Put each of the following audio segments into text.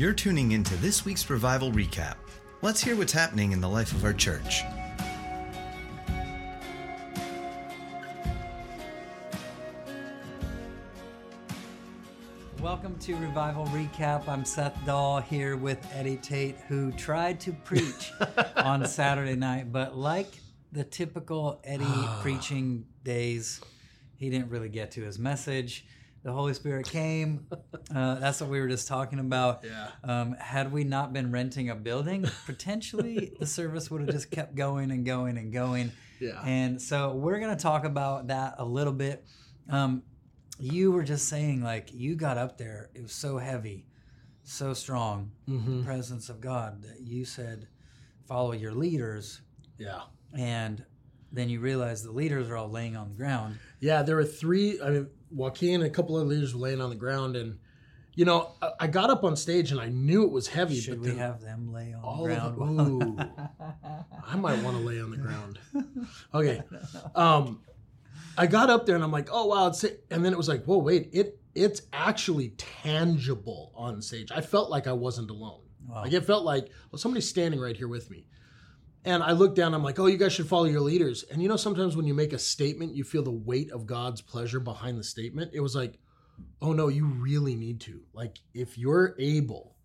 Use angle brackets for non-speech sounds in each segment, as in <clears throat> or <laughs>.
You're tuning into this week's Revival Recap. Let's hear what's happening in the life of our church. Welcome to Revival Recap. I'm Seth Dahl here with Eddie Tate, who tried to preach <laughs> on Saturday night, but like the typical Eddie <sighs> preaching days, he didn't really get to his message. The Holy Spirit came. <laughs> Uh, that's what we were just talking about. Yeah. Um, had we not been renting a building, potentially the service would have just kept going and going and going. Yeah. And so we're going to talk about that a little bit. Um, you were just saying, like, you got up there, it was so heavy, so strong, the presence of God, that you said, follow your leaders. Yeah. And then you realize the leaders are all laying on the ground. Yeah, there were three. I mean, Joaquin and a couple of leaders were laying on the ground, and you know, I, I got up on stage and I knew it was heavy. Should but we have them lay on all the of ground? it? Ooh, <laughs> I might want to lay on the ground. <laughs> Okay, um, I got up there and I'm like, oh wow, it's and then it was like, whoa, wait, it it's actually tangible on stage. I felt like I wasn't alone. Wow. Like it felt like well, somebody's standing right here with me. And I look down, I'm like, oh, you guys should follow your leaders. And you know, sometimes when you make a statement, you feel the weight of God's pleasure behind the statement. It was like, oh no, you really need to. Like, if you're able,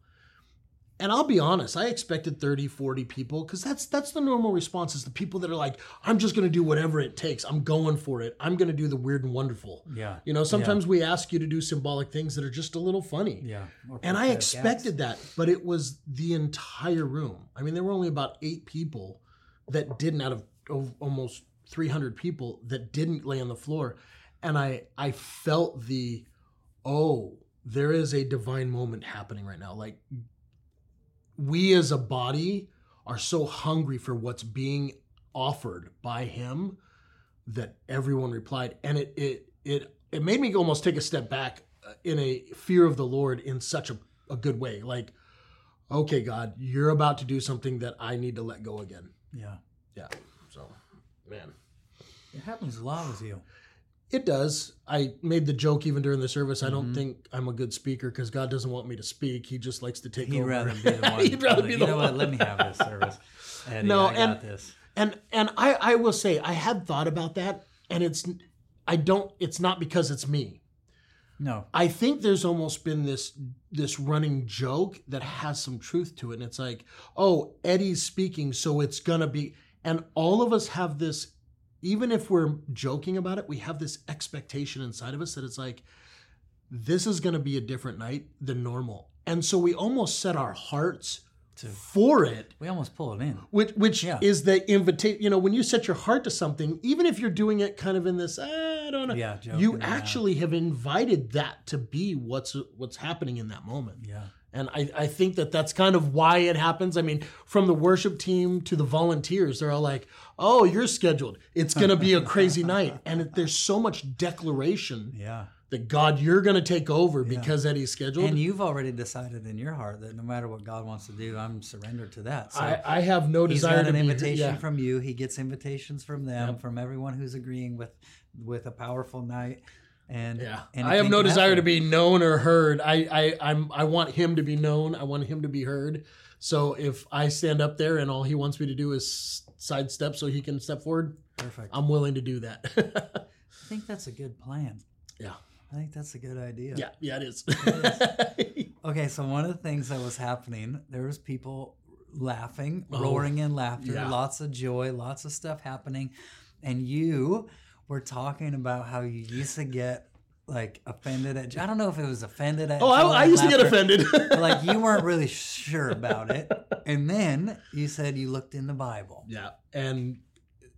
and I'll be honest, I expected 30, 40 people because that's that's the normal response is the people that are like, I'm just gonna do whatever it takes. I'm going for it. I'm gonna do the weird and wonderful. yeah. You know, sometimes we ask you to do symbolic things that are just a little funny. Yeah. And I expected that, but it was the entire room. I mean, there were only about eight people that didn't out of of almost 300 people that didn't lay on the floor. And I I felt the oh, there is a divine moment happening right now. Like we as a body are so hungry for what's being offered by him that everyone replied. And it it it it made me almost take a step back uh, in a fear of the lord in such a, a good way. Like okay god you're about to do something that i need to let go again. Yeah. yeah. So man. It happens a lot with you. It does i made the joke even during the service i Mm-hmm. don't think i'm a good speaker because god doesn't want me to speak he just likes to take He'd over rather be the <laughs> one. he'd rather like, be you the know one what? Let me have this service. <laughs> Eddie, No, I got and- this. and and I I will say I had thought about that and it's I don't it's not because it's me. No. I think there's almost been this this running joke that has some truth to it and it's like, "Oh, Eddie's speaking, so it's going to be." And all of us have this even if we're joking about it, we have this expectation inside of us that it's like this is going to be a different night than normal. And so we almost set our hearts To- for it We almost pull it in. which which Yeah. is the invitation you know when you set your heart to something even if you're doing it kind of in this "Ah, i don't know Yeah, you actually have invited that to be what's what's happening in that moment Yeah. And I, I think that that's kind of why it happens. I mean, from the worship team to the volunteers, they're all like, "Oh, you're scheduled. It's going to be a crazy <laughs> night." And it, there's so much declaration Yeah. that God, you're going to take over because Eddie's scheduled. And you've already decided in your heart that no matter what God wants to do, I'm surrendered to that. So I, I have no he's desire got to an be invitation yeah. from you. He gets invitations from them, from everyone who's agreeing with with a powerful night. And Yeah, anything I have no desire to be known or heard. I, I, I'm, I want him to be known. I want him to be heard. So if I stand up there and all he wants me to do is sidestep so he can step forward, perfect. I'm willing to do that. <laughs> I think that's a good plan. yeah, I think that's a good idea. yeah, yeah. It is. <laughs> Okay, so one of the things that was happening, there was people laughing, Oh, roaring in laughter, yeah. lots of joy, lots of stuff happening, and you were talking about how you used to get like offended at. I don't know if it was offended at. oh, I, I used to get offended. like you weren't really <laughs> sure about it, and then you said you looked in the Bible yeah, and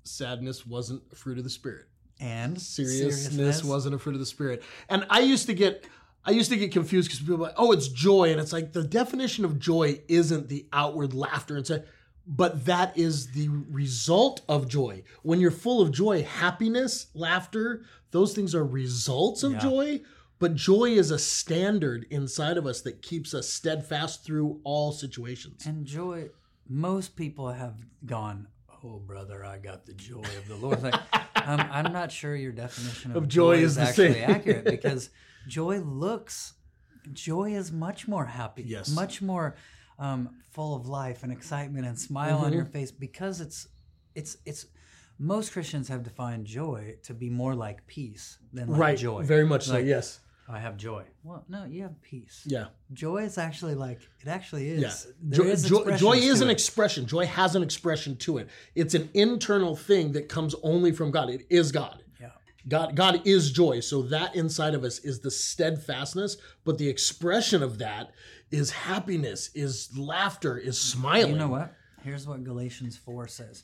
sadness wasn't a fruit of the spirit. and seriousness, wasn't a fruit of the spirit. And I used to get I used to get confused because people were like, oh, it's joy. And it's like the definition of joy isn't the outward laughter and say, but that is the result of joy. When you're full of joy, happiness, laughter, those things are results of Yeah. joy. But joy is a standard inside of us that keeps us steadfast through all situations. And joy, most people have gone, Oh, brother, I got the joy of the Lord. Like, <laughs> um, I'm not sure your definition of, Of joy is the actually same. accurate <laughs> because joy looks joy is much more happy. Yes. Much more um, full of life and excitement and smile on your face because it's it's it's most Christians have defined joy to be more like peace than like right. joy. Very much so. Yes. I have joy. Well, no, you have peace. Yeah. Joy is actually like it actually is. Yeah. There Joy, is joy, joy is an it. expression. Joy has an expression to it. It's an internal thing that comes only from God. It is God. God God is joy. So that inside of us is the steadfastness, but the expression of that is happiness, is laughter, is smiling. You know what? Here's what Galatians 4 says.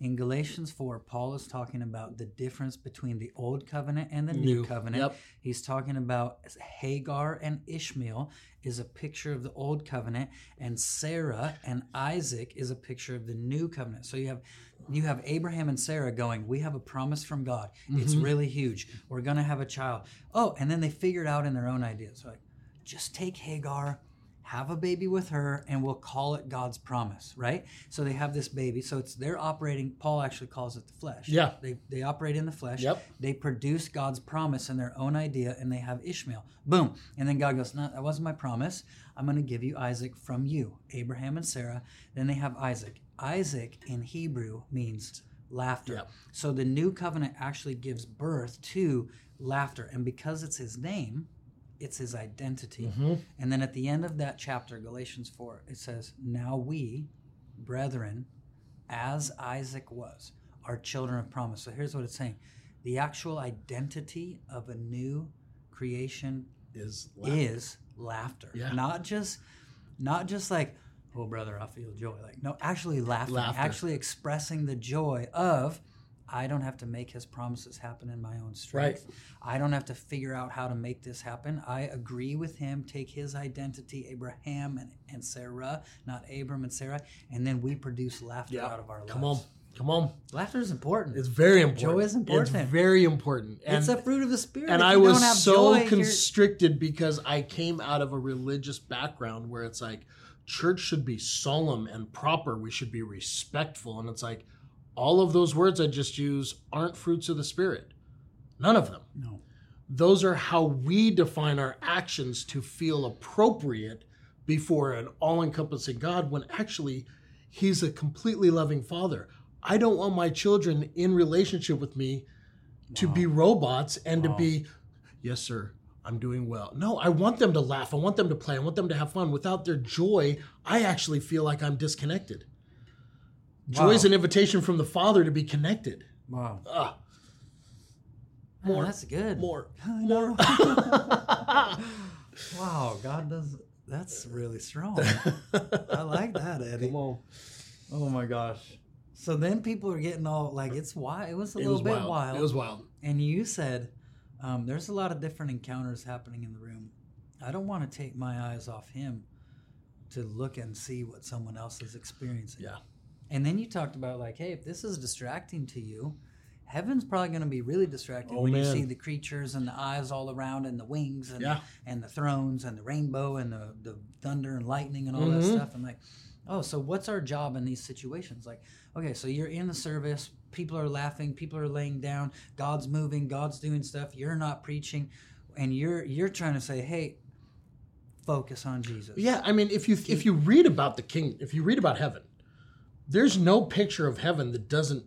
In Galatians 4, Paul is talking about the difference between the old covenant and the new, New. covenant. Yep. He's talking about Hagar and Ishmael is a picture of the old covenant and Sarah and Isaac is a picture of the new covenant. So you have you have Abraham and Sarah going, "We have a promise from God. It's Mm-hmm. really huge. We're going to have a child." Oh, and then they figured out in their own ideas like just take Hagar, have a baby with her, and we'll call it God's promise, right? So they have this baby. So it's they're operating. Paul actually calls it the flesh. Yeah. They they operate in the flesh. Yep. They produce God's promise in their own idea, and they have Ishmael. Boom. And then God goes, "No, that wasn't my promise. I'm going to give you Isaac from you, Abraham and Sarah." Then they have Isaac. Isaac in Hebrew means laughter. Yep. So the new covenant actually gives birth to laughter, and because it's his name, it's his identity. Mm-hmm. And then at the end of that chapter, Galatians 4, it says, Now we, brethren, as Isaac was, are children of promise. So here's what it's saying the actual identity of a new creation Is laughter. is laughter. Yeah. Not just not just like, oh brother, I feel joy. Like no, actually laughing, Laughter. actually expressing the joy of I don't have to make his promises happen in my own strength. I don't have to figure out how to make this happen. I agree with him, take his identity, Abraham and, and Sarah, not Abram and Sarah, and then we produce laughter Yeah. out of our lives. Come on. Come on. Laughter is important. It's very important. Joy is important. It's very important. And, it's a fruit of the spirit. and I was so joy, you're- constricted because I came out of a religious background where it's like church should be solemn and proper. We should be respectful. And it's like all of those words I just use aren't fruits of the spirit. None of them. No. Those are how we define our actions to feel appropriate before an all encompassing God when actually He's a completely loving Father. I don't want my children in relationship with me to be robots and to be, yes, sir, I'm doing well. No, I want them to laugh. I want them to play. I want them to have fun. Without their joy, I actually feel like I'm disconnected. Joy is Wow. an invitation from the Father to be connected. Wow. Ah, More. that's good. more. More. <laughs> <laughs> wow, God does. That's really strong. I like that, Eddie. Come on. Oh my gosh. So then people are getting all like it's wild. It was a It little was bit wild. wild. It was wild. and you said um, there's a lot of different encounters happening in the room. I don't want to take my eyes off him to look and see what someone else is experiencing. Yeah. And then you talked about like, hey, if this is distracting to you, heaven's probably going to be really distracting Oh, when you see the creatures and the eyes all around and the wings and Yeah. and the thrones and the rainbow and the, the thunder and lightning and all that Mhm. stuff. And like, oh, so what's our job in these situations? Like, okay, so you're in the service, people are laughing, people are laying down, God's moving, God's doing stuff, you're not preaching, and you're you're trying to say, hey, focus on Jesus. Yeah, I mean, if you if you read about the king, if you read about heaven, there's no picture of heaven that doesn't.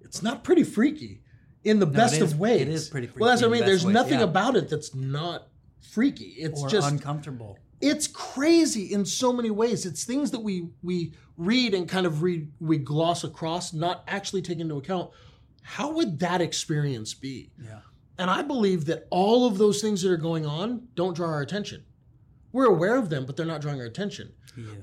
It's not pretty freaky in the best it is- of ways. it is pretty Well, that's what I mean. the There's ways, nothing yeah. about it that's not freaky. It's or just uncomfortable. it's crazy in so many ways. It's things that we we read and kind of read we gloss across, not actually take into account. How would that experience be? Yeah. And I believe that all of those things that are going on don't draw our attention. We're aware of them, but they're not drawing our attention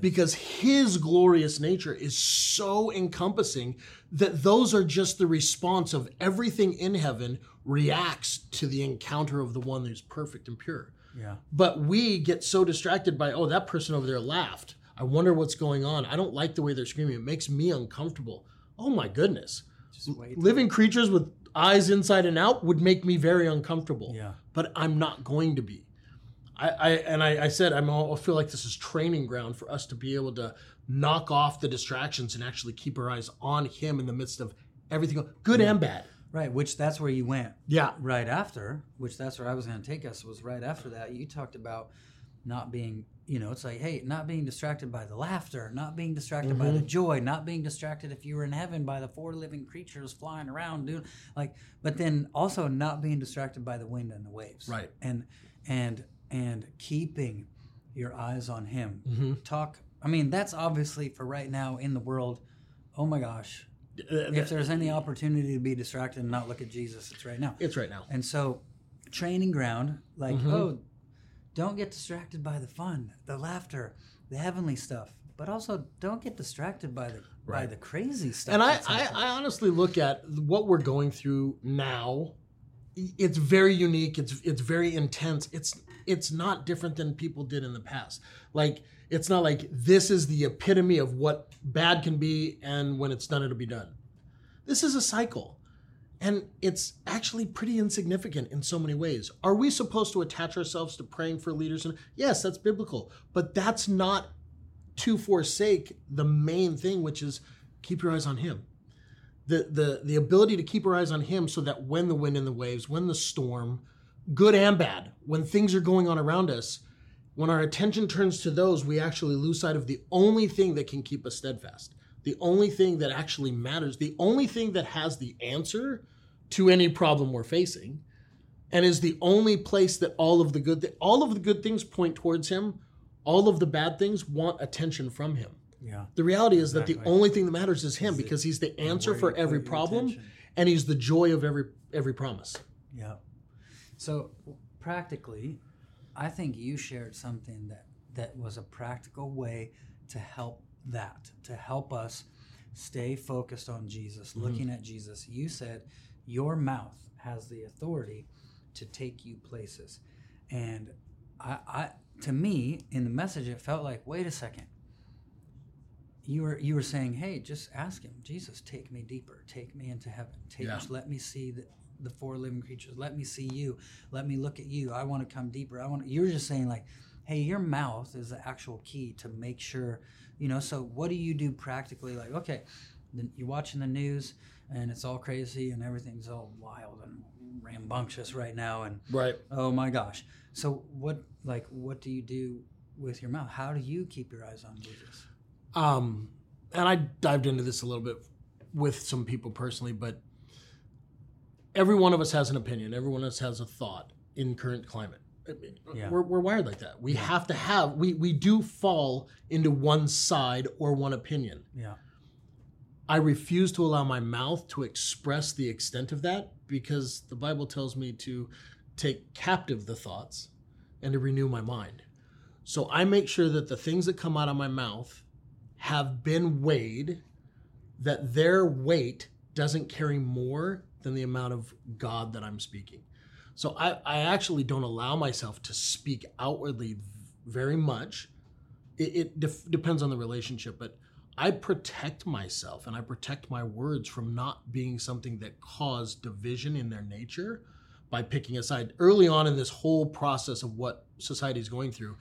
because his glorious nature is so encompassing that those are just the response of everything in heaven reacts to the encounter of the one who's perfect and pure. Yeah. But we get so distracted by, oh, that person over there laughed. I wonder what's going on. I don't like the way they're screaming. It makes me uncomfortable. Oh my goodness. Living creatures with eyes inside and out would make me very uncomfortable. Yeah. But I'm not going to be. I, I and I, I said I'm all, I feel like this is training ground for us to be able to knock off the distractions and actually keep our eyes on him in the midst of everything, good and bad. Right, which that's where you went. Yeah. right after, which that's where I was going to take us, was right after that. You talked about not being you know it's like hey not being distracted by the laughter not being distracted by the Mm-hmm. joy not being distracted if you were in heaven by the four living creatures flying around doing like but then also not being distracted by the wind and the waves Right. and and and keeping your eyes on him Mm-hmm. talk i mean that's obviously for right now in the world oh my gosh if there's any opportunity to be distracted and not look at jesus it's right now It's right now. and so, training ground, like, Mm-hmm. oh, don't get distracted by the fun, the laughter, the heavenly stuff, but also don't get distracted by the by the crazy stuff. And I, I. I honestly look at what we're going through now. It's very unique. It's it's very intense. It's it's not different than people did in the past. Like it's not like this is the epitome of what bad can be, and when it's done, it'll be done. This is a cycle, and it's actually pretty insignificant in so many ways. Are we supposed to attach ourselves to praying for leaders? And yes, that's biblical, but that's not to forsake the main thing, which is keep your eyes on Him. The, the, the ability to keep our eyes on Him so that when the wind and the waves, when the storm, good and bad, when things are going on around us, when our attention turns to those, we actually lose sight of the only thing that can keep us steadfast, the only thing that actually matters, the only thing that has the answer to any problem we're facing, and is the only place that all of the good, th- all of the good things point towards Him, all of the bad things want attention from Him. Yeah, The reality is that the only thing that matters is him because he's the answer for every problem attention. and he's the joy of every every promise. yeah. So practically, I think you shared something that that was a practical way to help that to help us stay focused on Jesus, Mm-hmm. looking at Jesus. You said your mouth has the authority to take you places, and I, I to me in the message it felt like wait a second. You were you were saying, hey, just ask him, Jesus, take me deeper, take me into heaven, take Yeah. let me see the, the four living creatures, let me see you, let me look at you. I want to come deeper. I want. You're just saying like, hey, your mouth is the actual key to make sure, you know. So what do you do practically? Like, okay, then you're watching the news and it's all crazy and everything's all wild and rambunctious right now and Right. oh my gosh. So what like what do you do with your mouth? How do you keep your eyes on Jesus? Um, and I dived into this a little bit with some people personally, but every one of us has an opinion. Every one of us has a thought in current climate. I mean, Yeah. We're, we're wired like that. We have to have, we, we do fall into one side or one opinion. Yeah. I refuse to allow my mouth to express the extent of that because the Bible tells me to take captive the thoughts and to renew my mind. So I make sure that the things that come out of my mouth have been weighed, that their weight doesn't carry more than the amount of God that I'm speaking. So I, I actually don't allow myself to speak outwardly very much. It, it def- depends on the relationship, but I protect myself and I protect my words from not being something that cause division in their nature by picking a side. Early on in this whole process of what society is going through,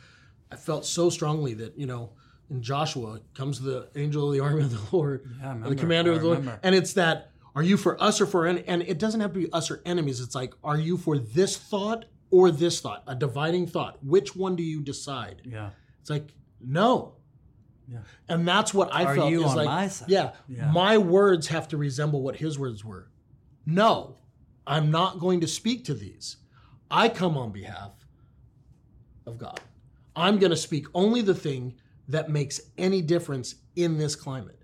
I felt so strongly that, you know, in Joshua comes the angel of the army of the <laughs> Lord, Yeah, or the commander of the Lord. And it's that, are you for us or for, en-? and it doesn't have to be us or enemies. It's like, are you for this thought or this thought? A dividing thought. Which one do you decide? Yeah. It's like, no. Yeah. And that's what I Are felt you is on like, my side? yeah, Yeah. my words have to resemble what his words were. No, I'm not going to speak to these. I come on behalf of God. I'm going to speak only the thing that makes any difference in this climate.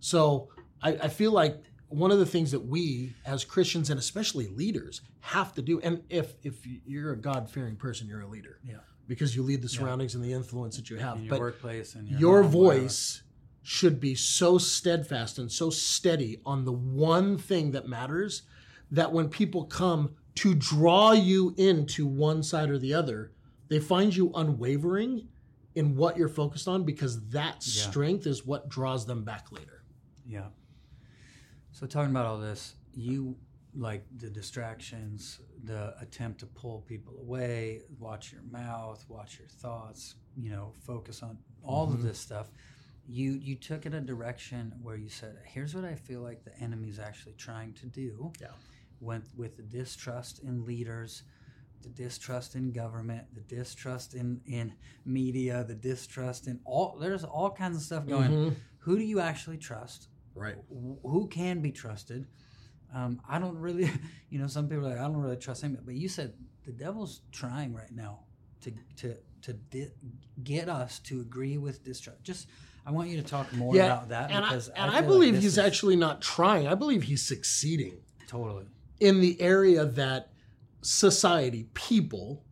So I, I feel like one of the things that we as Christians and especially leaders have to do, and if if you're a God fearing person, you're a leader Yeah. because you lead the surroundings and the influence that you have. In your but workplace and your, your voice should be so steadfast and so steady on the one thing that matters that when people come to draw you into one side or the other, they find you unwavering in what you're focused on because that Yeah. strength is what draws them back later. Yeah. So talking about all this, you like the distractions, the attempt to pull people away, watch your mouth, watch your thoughts, you know, focus on all Mm-hmm. of this stuff. You you took it a direction where you said, "Here's what I feel like the enemy's actually trying to do." Yeah. With with the distrust in leaders, the distrust in government, the distrust in in media, the distrust in all. There's all kinds of stuff going. Mhm. Who do you actually trust? Right. Wh- Who can be trusted? Um, I don't really, <laughs> you know, some people are like, I don't really trust him. But you said the devil's trying right now to to to di- get us to agree with distrust. Just, I want you to talk more Yeah, about that and I, because and I, I, believe like he's is- actually not trying. I believe he's succeeding totally. in the area that society, people,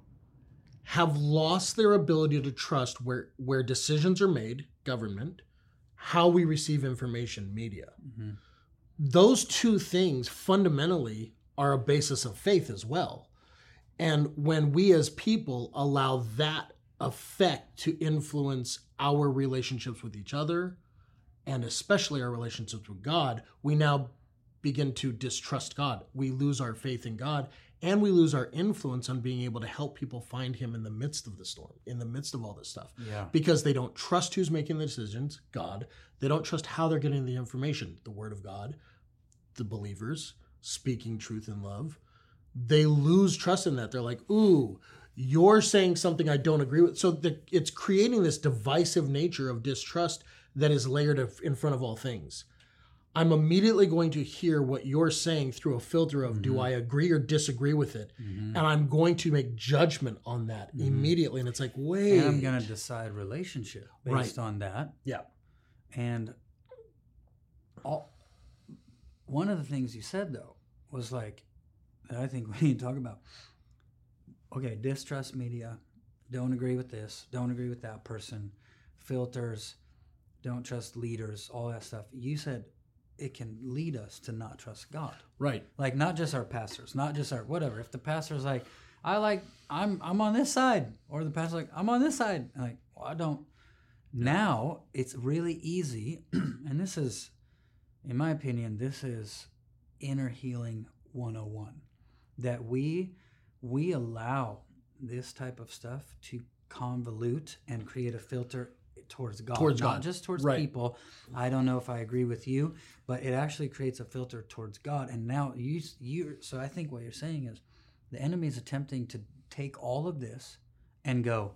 have lost their ability to trust where where decisions are made, government, how we receive information, media. Mhm. Those two things fundamentally are a basis of faith as well. And when we as people allow that effect to influence our relationships with each other and especially our relationships with God, we now begin to distrust God. We lose our faith in God and we lose our influence on being able to help people find Him in the midst of the storm, in the midst of all this stuff. Yeah. Because they don't trust who's making the decisions, God. They don't trust how they're getting the information, the Word of God, the believers speaking truth in love. They lose trust in that. They're like, ooh, you're saying something I don't agree with. So the, it's creating this divisive nature of distrust that is layered in front of all things. I'm immediately going to hear what you're saying through a filter of do I agree or disagree with it? Mhm. And I'm going to make judgment on that Mhm. immediately. And it's like, wait. And I'm going to decide relationship based Right. on that. Yeah. And all, one of the things you said though was like that I think <laughs> we need to talk about. Okay, distrust media. Don't agree with this. Don't agree with that person. Filters. Don't trust leaders. All that stuff. You said it can lead us to not trust God. Right. Like not just our pastors, not just our whatever. If the pastor's like, I like I'm I'm on this side, or the pastor's like, I'm on this side, I'm like, well, I don't. Now it's really easy, <clears throat> and this is, in my opinion, this is inner healing 101. That we we allow this type of stuff to convolute and create a filter towards God, Towards not God. just towards Right. people. I don't know if I agree with you, but it actually creates a filter towards God. And now you you so I think what you're saying is the enemy is attempting to take all of this and go,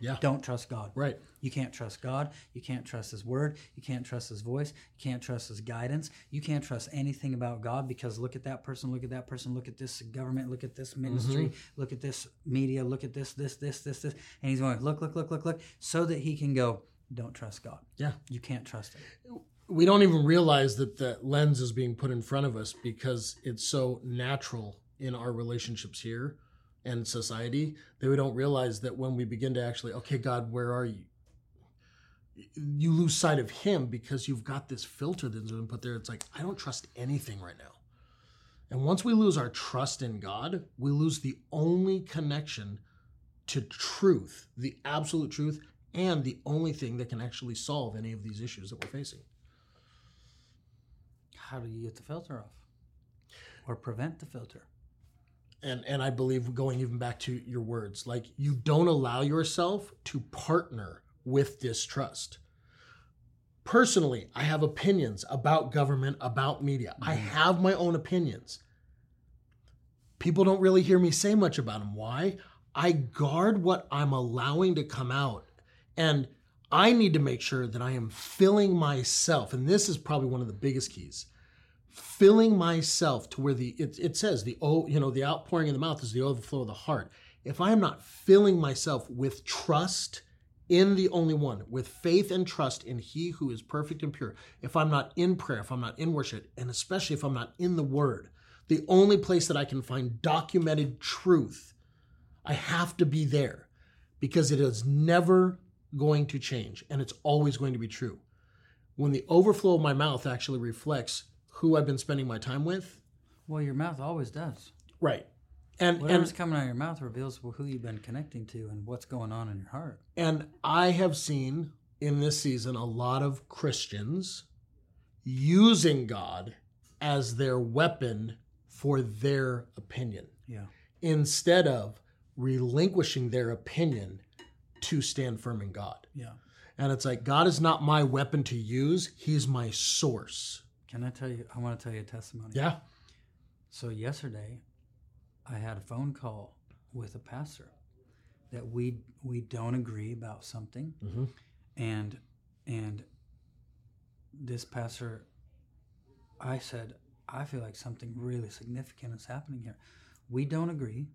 Yeah. don't trust God. Right. You can't trust God. You can't trust His word. You can't trust His voice. You can't trust His guidance. You can't trust anything about God because look at that person, look at that person, look at this government, look at this ministry, mm-hmm. look at this media, look at this, this, this, this, this. And he's going, look, look, look, look, look, so that he can go, don't trust God. Yeah. You can't trust Him. We don't even realize that the lens is being put in front of us because it's so natural in our relationships here and society that we don't realize that when we begin to actually, okay, God, where are you? You lose sight of Him because you've got this filter that's been put there. It's like, I don't trust anything right now. And once we lose our trust in God, we lose the only connection to truth, the absolute truth, and the only thing that can actually solve any of these issues that we're facing. How do you get the filter off or prevent the filter? And and I believe going even back to your words, like you don't allow yourself to partner with distrust. Personally, I have opinions about government, about media. I mm-hmm. have my own opinions. People don't really hear me say much about them. Why? I guard what I'm allowing to come out. And I need to make sure that I am filling myself. And this is probably one of the biggest keys filling myself to where the it, it says the oh you know the outpouring in the mouth is the overflow of the heart. If i am not filling myself with trust in the only one with faith and trust in he who is perfect and pure if i'm not in prayer if i'm not in worship and especially if i'm not in the word the only place that i can find documented truth i have to be there because it is never going to change and it's always going to be true. When the overflow of my mouth actually reflects who I've been spending my time with. Well, your mouth always does. Right. And Whatever's and coming out of your mouth reveals who you've been connecting to and what's going on in your heart. and I have seen in this season a lot of Christians using God as their weapon for their opinion Yeah. instead of relinquishing their opinion to stand firm in God. Yeah. And it's like God is not my weapon to use, he's my source. Can I tell you? I want to tell you a testimony. Yeah. So yesterday, I had a phone call with a pastor that we we don't agree about something, Mm-hmm. and and this pastor, I said, I feel like something really significant is happening here. We don't agree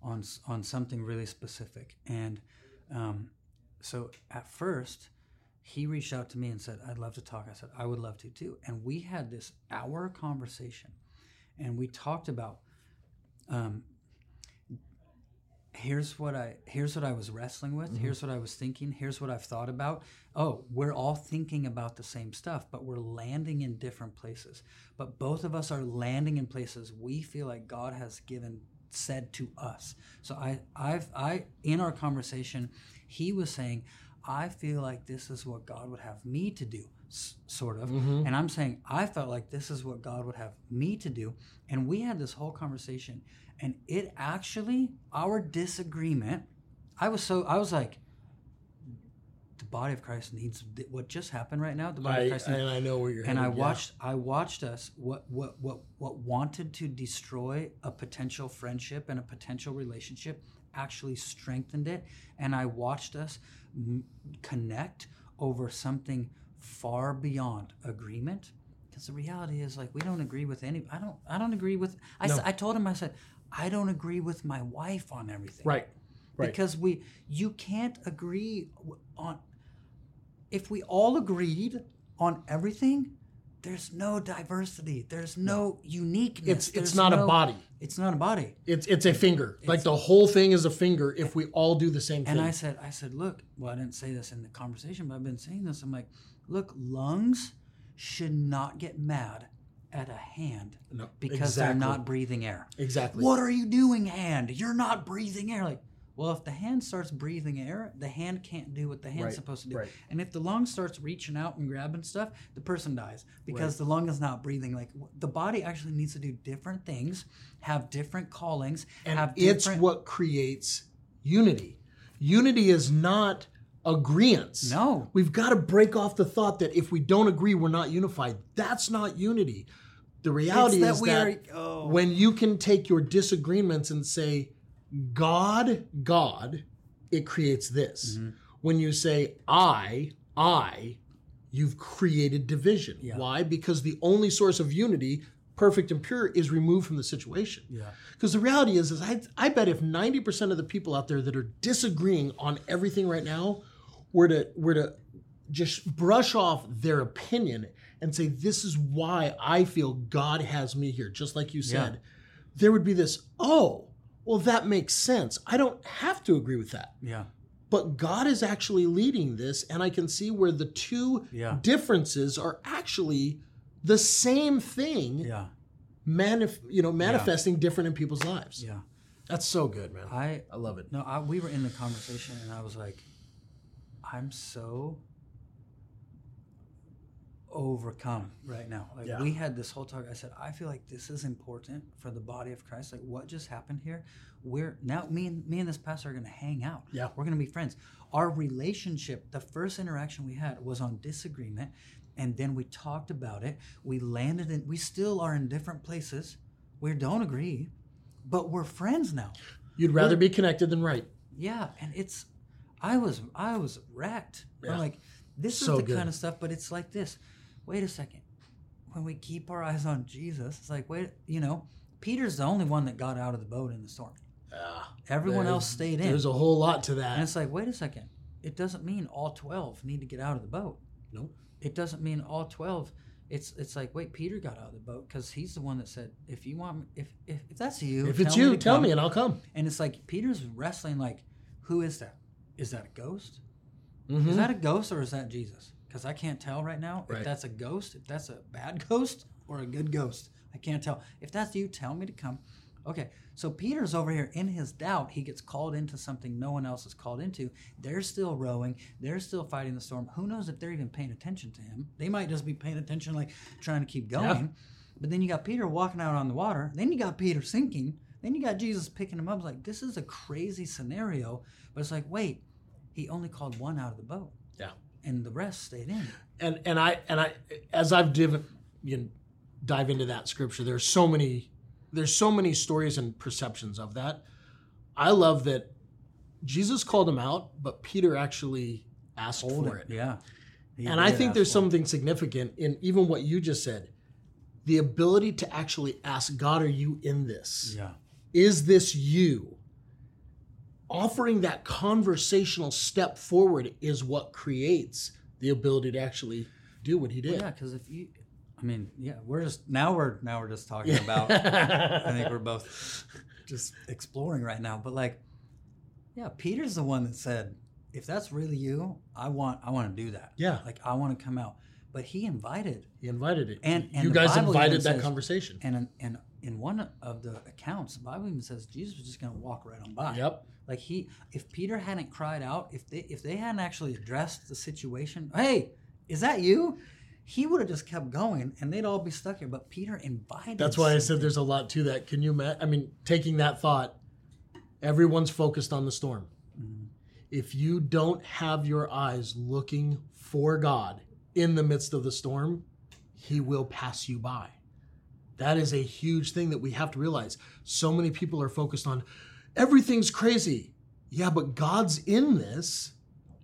on on something really specific, and um, so at first he reached out to me and said, I'd love to talk. I said, I would love to too. And we had this hour conversation and we talked about um, here's what I here's what I was wrestling with, here's what I was thinking, here's what I've thought about. Oh, we're all thinking about the same stuff, but we're landing in different places. But both of us are landing in places we feel like God has given said to us. So I I've I in our conversation, he was saying, I feel like this is what God would have me to do, s- sort of. Mm-hmm. And I'm saying, I felt like this is what God would have me to do. And we had this whole conversation. And it actually, our disagreement, I was so, I was like, the body of Christ needs what just happened right now. The body I, of Christ needs, and I know where you're and I headed, yeah. watched I watched us what what what what wanted to destroy a potential friendship and a potential relationship actually strengthened it and I watched us m- connect over something far beyond agreement because the reality is like we don't agree with any I don't I don't agree with I, No. I told him I said I don't agree with my wife on everything Right. Right. because we you can't agree on if we all agreed on everything there's no diversity there's no uniqueness It's it's there's not a body. it's not a body It's it's a finger. like the whole thing is a finger if we all do the same thing. and i said i said look well i didn't say this in the conversation but i've been saying this i'm like look lungs should not get mad at a hand No, because they're not breathing air exactly. What are you doing, hand? You're not breathing air. Like, well, if the hand starts breathing air, the hand can't do what the hand's Right, supposed to do. right. And if the lung starts reaching out and grabbing stuff, the person dies because the lung is not breathing. Like, the body actually needs to do different things, have different callings, and have it's different. what creates unity. Unity is not agreeance. No. We've got to break off the thought that if we don't agree, we're not unified. That's not unity. The reality that is we that are- oh. when you can take your disagreements and say, God, God, it creates this. Mm-hmm. When you say, I, I, you've created division. Yeah. Why? Because the only source of unity, perfect and pure, is removed from the situation. Yeah. Because the reality is, is I, I bet if 90% of the people out there that are disagreeing on everything right now were to were to just brush off their opinion and say, this is why I feel God has me here, just like you said, there would be this, oh, well, that makes sense. I don't have to agree with that. Yeah. But God is actually leading this, and I can see where the two Yeah. differences are actually the same thing Yeah. manif- you know, manifesting different in people's lives. Yeah. That's so good, man. I I love it. No, I, we were in the conversation, and I was like, I'm so overcome right now. Like Yeah. we had this whole talk. I said, I feel like this is important for the body of Christ. Like what just happened here? We're now me and me and this pastor are gonna hang out. Yeah. We're gonna be friends. Our relationship, the first interaction we had was on disagreement, and then we talked about it. We landed in. We still are in different places. We don't agree, but we're friends now. You'd rather be connected than right. Yeah, and it's I was I was wrecked. I'm like, this So is the good. kind of stuff, but it's like this. Wait a second. When we keep our eyes on Jesus, it's like, wait, you know, Peter's the only one that got out of the boat in the storm. Yeah, Everyone else stayed in. There's a whole lot to that. and it's like, wait a second. It doesn't mean all 12 need to get out of the boat. Nope. It doesn't mean all 12 it's it's like wait Peter got out of the boat because he's the one that said if you want me, if, if if that's you If it's me you, tell come." me and I'll come. And it's like Peter's wrestling like, who is that? Is that a ghost? Mhm. Is that a ghost or is that Jesus? Because I can't tell right now Right. if that's a ghost, if that's a bad <laughs> ghost or a good ghost. I can't tell. If that's you, tell me to come. Okay, so Peter's over here in his doubt. He gets called into something no one else is called into. They're still rowing. They're still fighting the storm. Who knows if they're even paying attention to him? They might just be paying attention, like trying to keep going. But then you got Peter walking out on the water. Then you got Peter sinking. Then you got Jesus picking him up. It's like this is a crazy scenario. But it's like, wait, he only called one out of the boat, Yeah. And the rest stayed in. And and I and I as I've div- you know, dive into that scripture, there's so many there's so many stories and perceptions of that. I love that Jesus called him out, but Peter actually asked Hold for it. it. Yeah. He And I think there's for it. something significant in even what you just said. The ability to actually ask God, are you in this? Yeah. Is this you? Offering that conversational step forward is what creates the ability to actually do what he Well, did. yeah, because if you, I mean, yeah, we're just now we're now we're just talking about. I think we're both <laughs> just exploring right now, but like, yeah, Peter's the one that said, "If that's really you, I want I want to do that. Yeah. like I want to come out." But he invited, He invited it. And- and you guys Bible invited that says- conversation. and and in one of the accounts, the Bible even says Jesus was just going to walk right on by. Yep. Like he, if Peter hadn't cried out, if they if they hadn't actually addressed the situation, hey, is that you? He would have just kept going, and they'd all be stuck here. But Peter invited. That's why I said there's a lot to that. Can you? I mean, taking that thought, everyone's focused on the storm. Mm-hmm. If you don't have your eyes looking for God in the midst of the storm, He will pass you by. That is a huge thing that we have to realize. So many people are focused on everything's crazy. Yeah, but God's in this.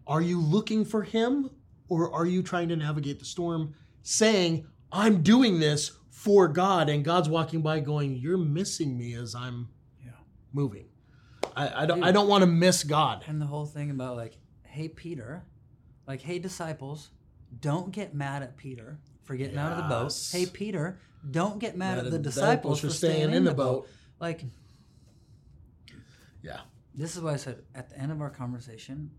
Are you looking for Him or are you trying to navigate the storm saying, I'm doing this for God? And God's walking by going, You're missing me as I'm Yeah. moving. I, I don't, I don't want to miss God. And the whole thing about like, hey Peter, like, hey disciples, don't get mad at Peter for getting out of the boat. Hey Peter, don't get mad at the at disciples for staying, in the boat. Like, Yeah. this is why I said at the end of our conversation,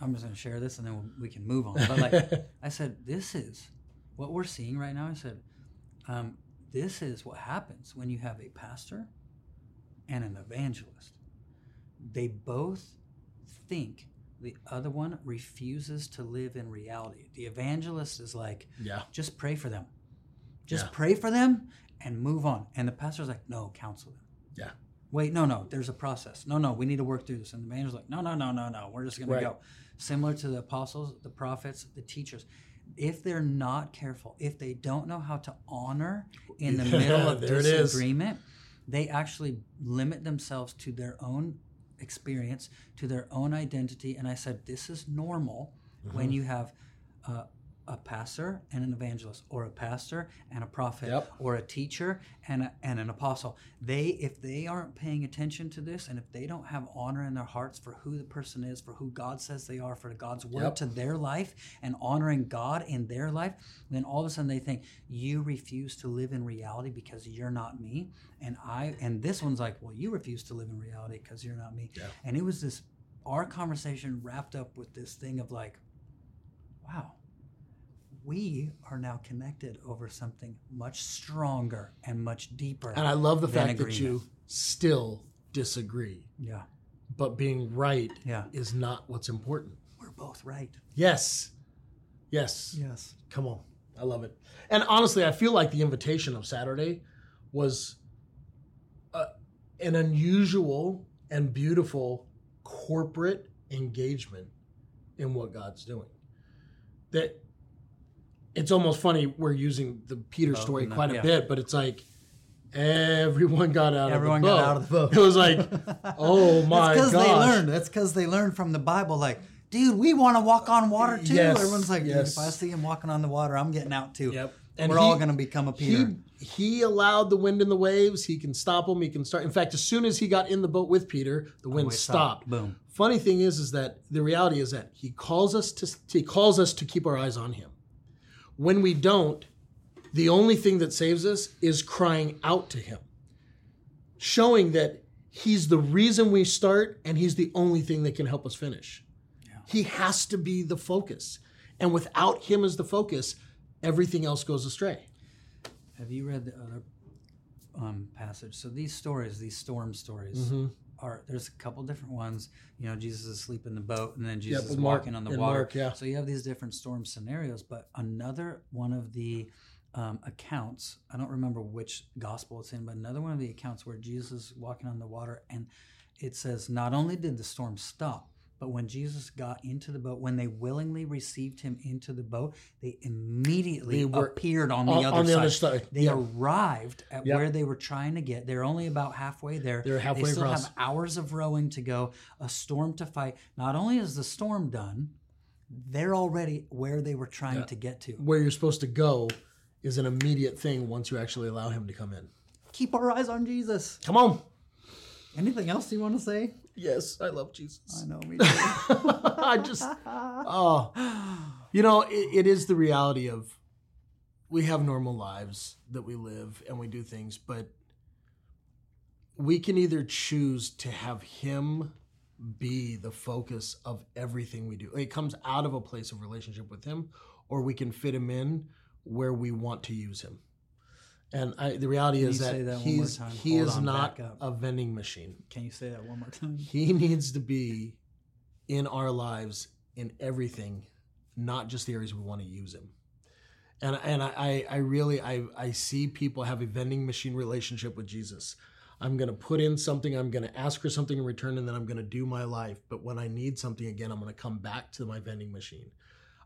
I'm just going to share this and then we can move on. But like <laughs> I said, this is what we're seeing right now. I said, um, this is what happens when you have a pastor and an evangelist. They both think the other one refuses to live in reality. The evangelist is like, Yeah. just pray for them. Just Yeah. pray for them and move on. And the pastor's like, no, counsel them. Yeah. Wait, no, no, there's a process. No, no, we need to work through this. And the evangelist's like, no, no, no, no, no, we're just going Right. to go. Similar to the apostles, the prophets, the teachers. If they're not careful, if they don't know how to honor in the <laughs> middle of disagreement, they actually limit themselves to their own experience, to their own identity. And I said, this is normal when Mm-hmm. you have uh, a pastor and an evangelist, or a pastor and a prophet, Yep. or a teacher and, a, and an apostle. They, if they aren't paying attention to this, and if they don't have honor in their hearts for who the person is, for who God says they are, for God's word Yep. to their life, and honoring God in their life, then all of a sudden they think you refuse to live in reality because you're not me, and I. And this one's like, well, you refuse to live in reality because you're not me. And it was this, our conversation wrapped up with this thing of like, wow, we are now connected over something much stronger and much deeper. And I love the fact that you still disagree. yeah, But being right Yeah. is not what's important. we're both right. Yes. Yes. Yes. Come on. I love it. And honestly, I feel like the invitation of Saturday was uh, an unusual and beautiful corporate engagement in what God's doing. That it's almost funny we're using the Peter story quite a yeah. bit, but it's like everyone got out Everyone of the boat. got out of the boat. <laughs> It was like, oh <laughs> my That's gosh. they learned. That's because they learned from the Bible. Like, dude, we want to walk on water too. Yes, Everyone's like, dude, yes. if I see him walking on the water, I'm getting out too. Yep. And we're all going to become a Peter. He he allowed the wind and the waves. He can stop them. He can start. In fact, as soon as he got in the boat with Peter, the wind Wait, stopped. Boom. Funny thing is, is that the reality is that he calls us to he calls us to keep our eyes on him. When we don't, the only thing that saves us is crying out to him, showing that he's the reason we start and he's the only thing that can help us finish. He has to be the focus, and without him as the focus, everything else goes astray. Have you read the other um, passage? So these stories, these storm stories, Mm-hmm. Are there's a couple different ones. You know, Jesus is asleep in the boat, and then Jesus is with Mark- walking on the water. Mark, yeah. So you have these different storm scenarios. But another one of the um, accounts, I don't remember which gospel it's in, but another one of the accounts where Jesus is walking on the water, and it says not only did the storm stop, But when Jesus got into the boat, when they willingly received him into the boat, they immediately They were appeared on the on- other on the side. other side, They yeah. arrived at Yep. where they were trying to get. They're only about halfway there. They're halfway They still across. have hours of rowing to go, a storm to fight. Not only is the storm done, they're already where they were trying to get to. Where you're supposed to go is an immediate thing once you actually allow him to come in. Keep our eyes on Jesus. Come on. Anything else you want to say? Yes, I love Jesus. I know me <laughs> too. I just, <laughs> oh, you know, it, it is the reality of we have normal lives that we live and we do things, but we can either choose to have Him be the focus of everything we do. It comes out of a place of relationship with Him, or we can fit Him in where we want to use Him. And I, the reality Can is that that he's he Hold is on, not a vending machine. Can you say that one more time? He needs to be in our lives in everything, not just the areas we want to use him. And and I I, really I I see people have a vending machine relationship with Jesus. I'm gonna put in something, I'm gonna ask for something in return, and then I'm gonna do my life. But when I need something again, I'm gonna come back to my vending machine.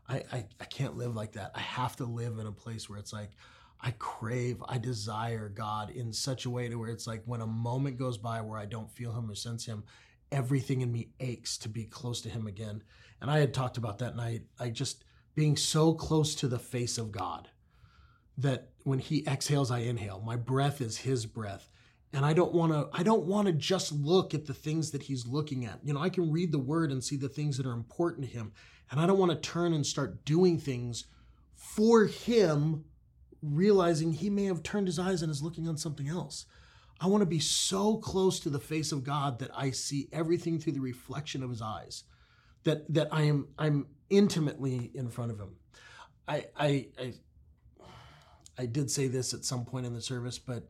I, I, I can't live like that. I have to live in a place where it's like I crave, I desire God in such a way to where it's like when a moment goes by where I don't feel Him or sense Him, everything in me aches to be close to Him again. And I had talked about that night. I just being so close to the face of God that when He exhales, I inhale. My breath is His breath. And I don't want to I don't want to just look at the things that he's looking at. You know, I can read the word and see the things that are important to him. And I don't want to turn and start doing things for him realizing he may have turned his eyes and is looking on something else. I want to be so close to the face of God that I see everything through the reflection of his eyes. That that I am I'm intimately in front of him. I I I, I did say this at some point in the service, but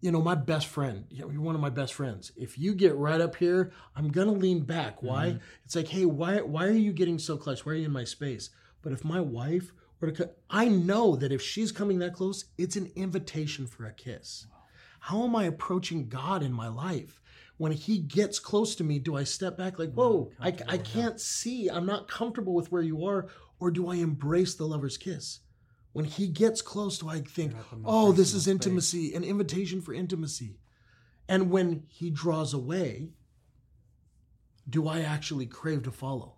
you know, my best friend, you know, you're one of my best friends. If you get right up here, I'm gonna lean back. Why? Mm-hmm. It's like, hey, why why are you getting so close? Why are you in my space? But if my wife I know that if she's coming that close, it's an invitation for a kiss. How am I approaching God in my life? When he gets close to me, do I step back like, whoa, I, I can't see, I'm not comfortable with where you are, or do I embrace the lover's kiss? When he gets close, do I think, up in my oh, this is space." intimacy, an invitation for intimacy? And when he draws away, do I actually crave to follow?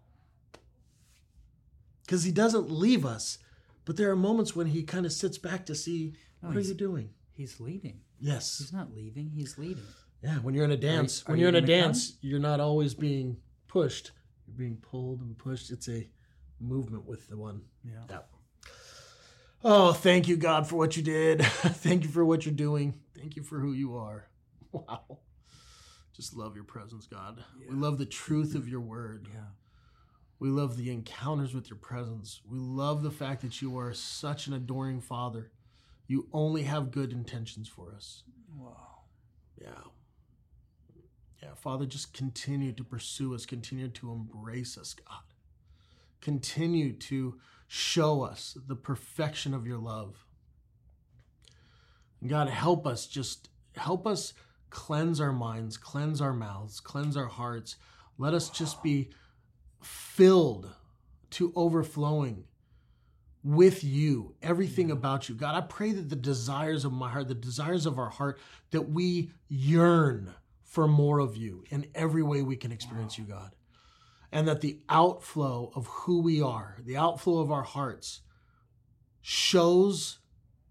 Because he doesn't leave us, but there are moments when he kind of sits back to see, No, what are you doing? He's leading. Yes. He's not leaving. He's leading. Yeah, when you're in a dance, are when you you're in a gonna come? dance, you're not always being pushed. You're being pulled and pushed. It's a movement with the one. Yeah. Yeah. Oh, thank you, God, for what you did. <laughs> thank you for what you're doing. Thank you for who you are. <laughs> Wow. Just love your presence, God. We love the truth of your word. Yeah. We love the encounters with your presence. We love the fact that you are such an adoring Father. You only have good intentions for us. Wow. Yeah. Yeah, Father, just continue to pursue us, continue to embrace us, God. Continue to show us the perfection of your love. God, help us, just help us cleanse our minds, cleanse our mouths, cleanse our hearts. Let us just be filled to overflowing with you, everything about you. God, I pray that the desires of my heart, the desires of our heart, that we yearn for more of you in every way we can experience you, God. And that the outflow of who we are, the outflow of our hearts, shows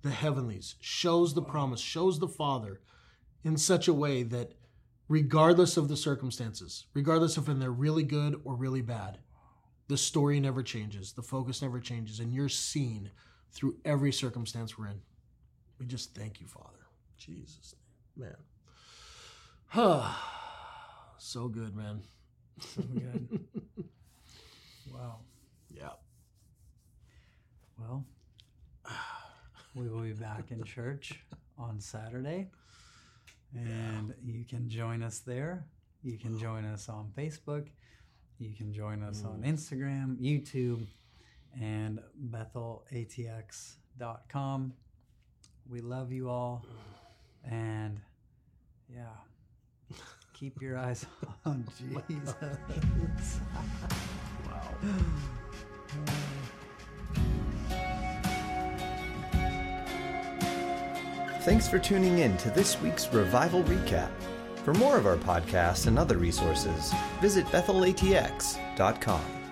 the heavenlies, shows the promise, shows the Father in such a way that regardless of the circumstances, regardless of when they're really good or really bad, the story never changes, the focus never changes, and you're seen through every circumstance we're in. We just thank you, Father. Jesus, man. <sighs> so good, man. So good. <laughs> wow. Yeah. Well, we will be back in church on Saturday, and you can join us there. You can join us on Facebook. You can join us on Instagram, YouTube, and BethelATX.com. We love you all, and yeah, keep your eyes <laughs> on <laughs> Jesus. <laughs> Thanks for tuning in to this week's Revival Recap. For more of our podcasts and other resources, visit bethelatx.com.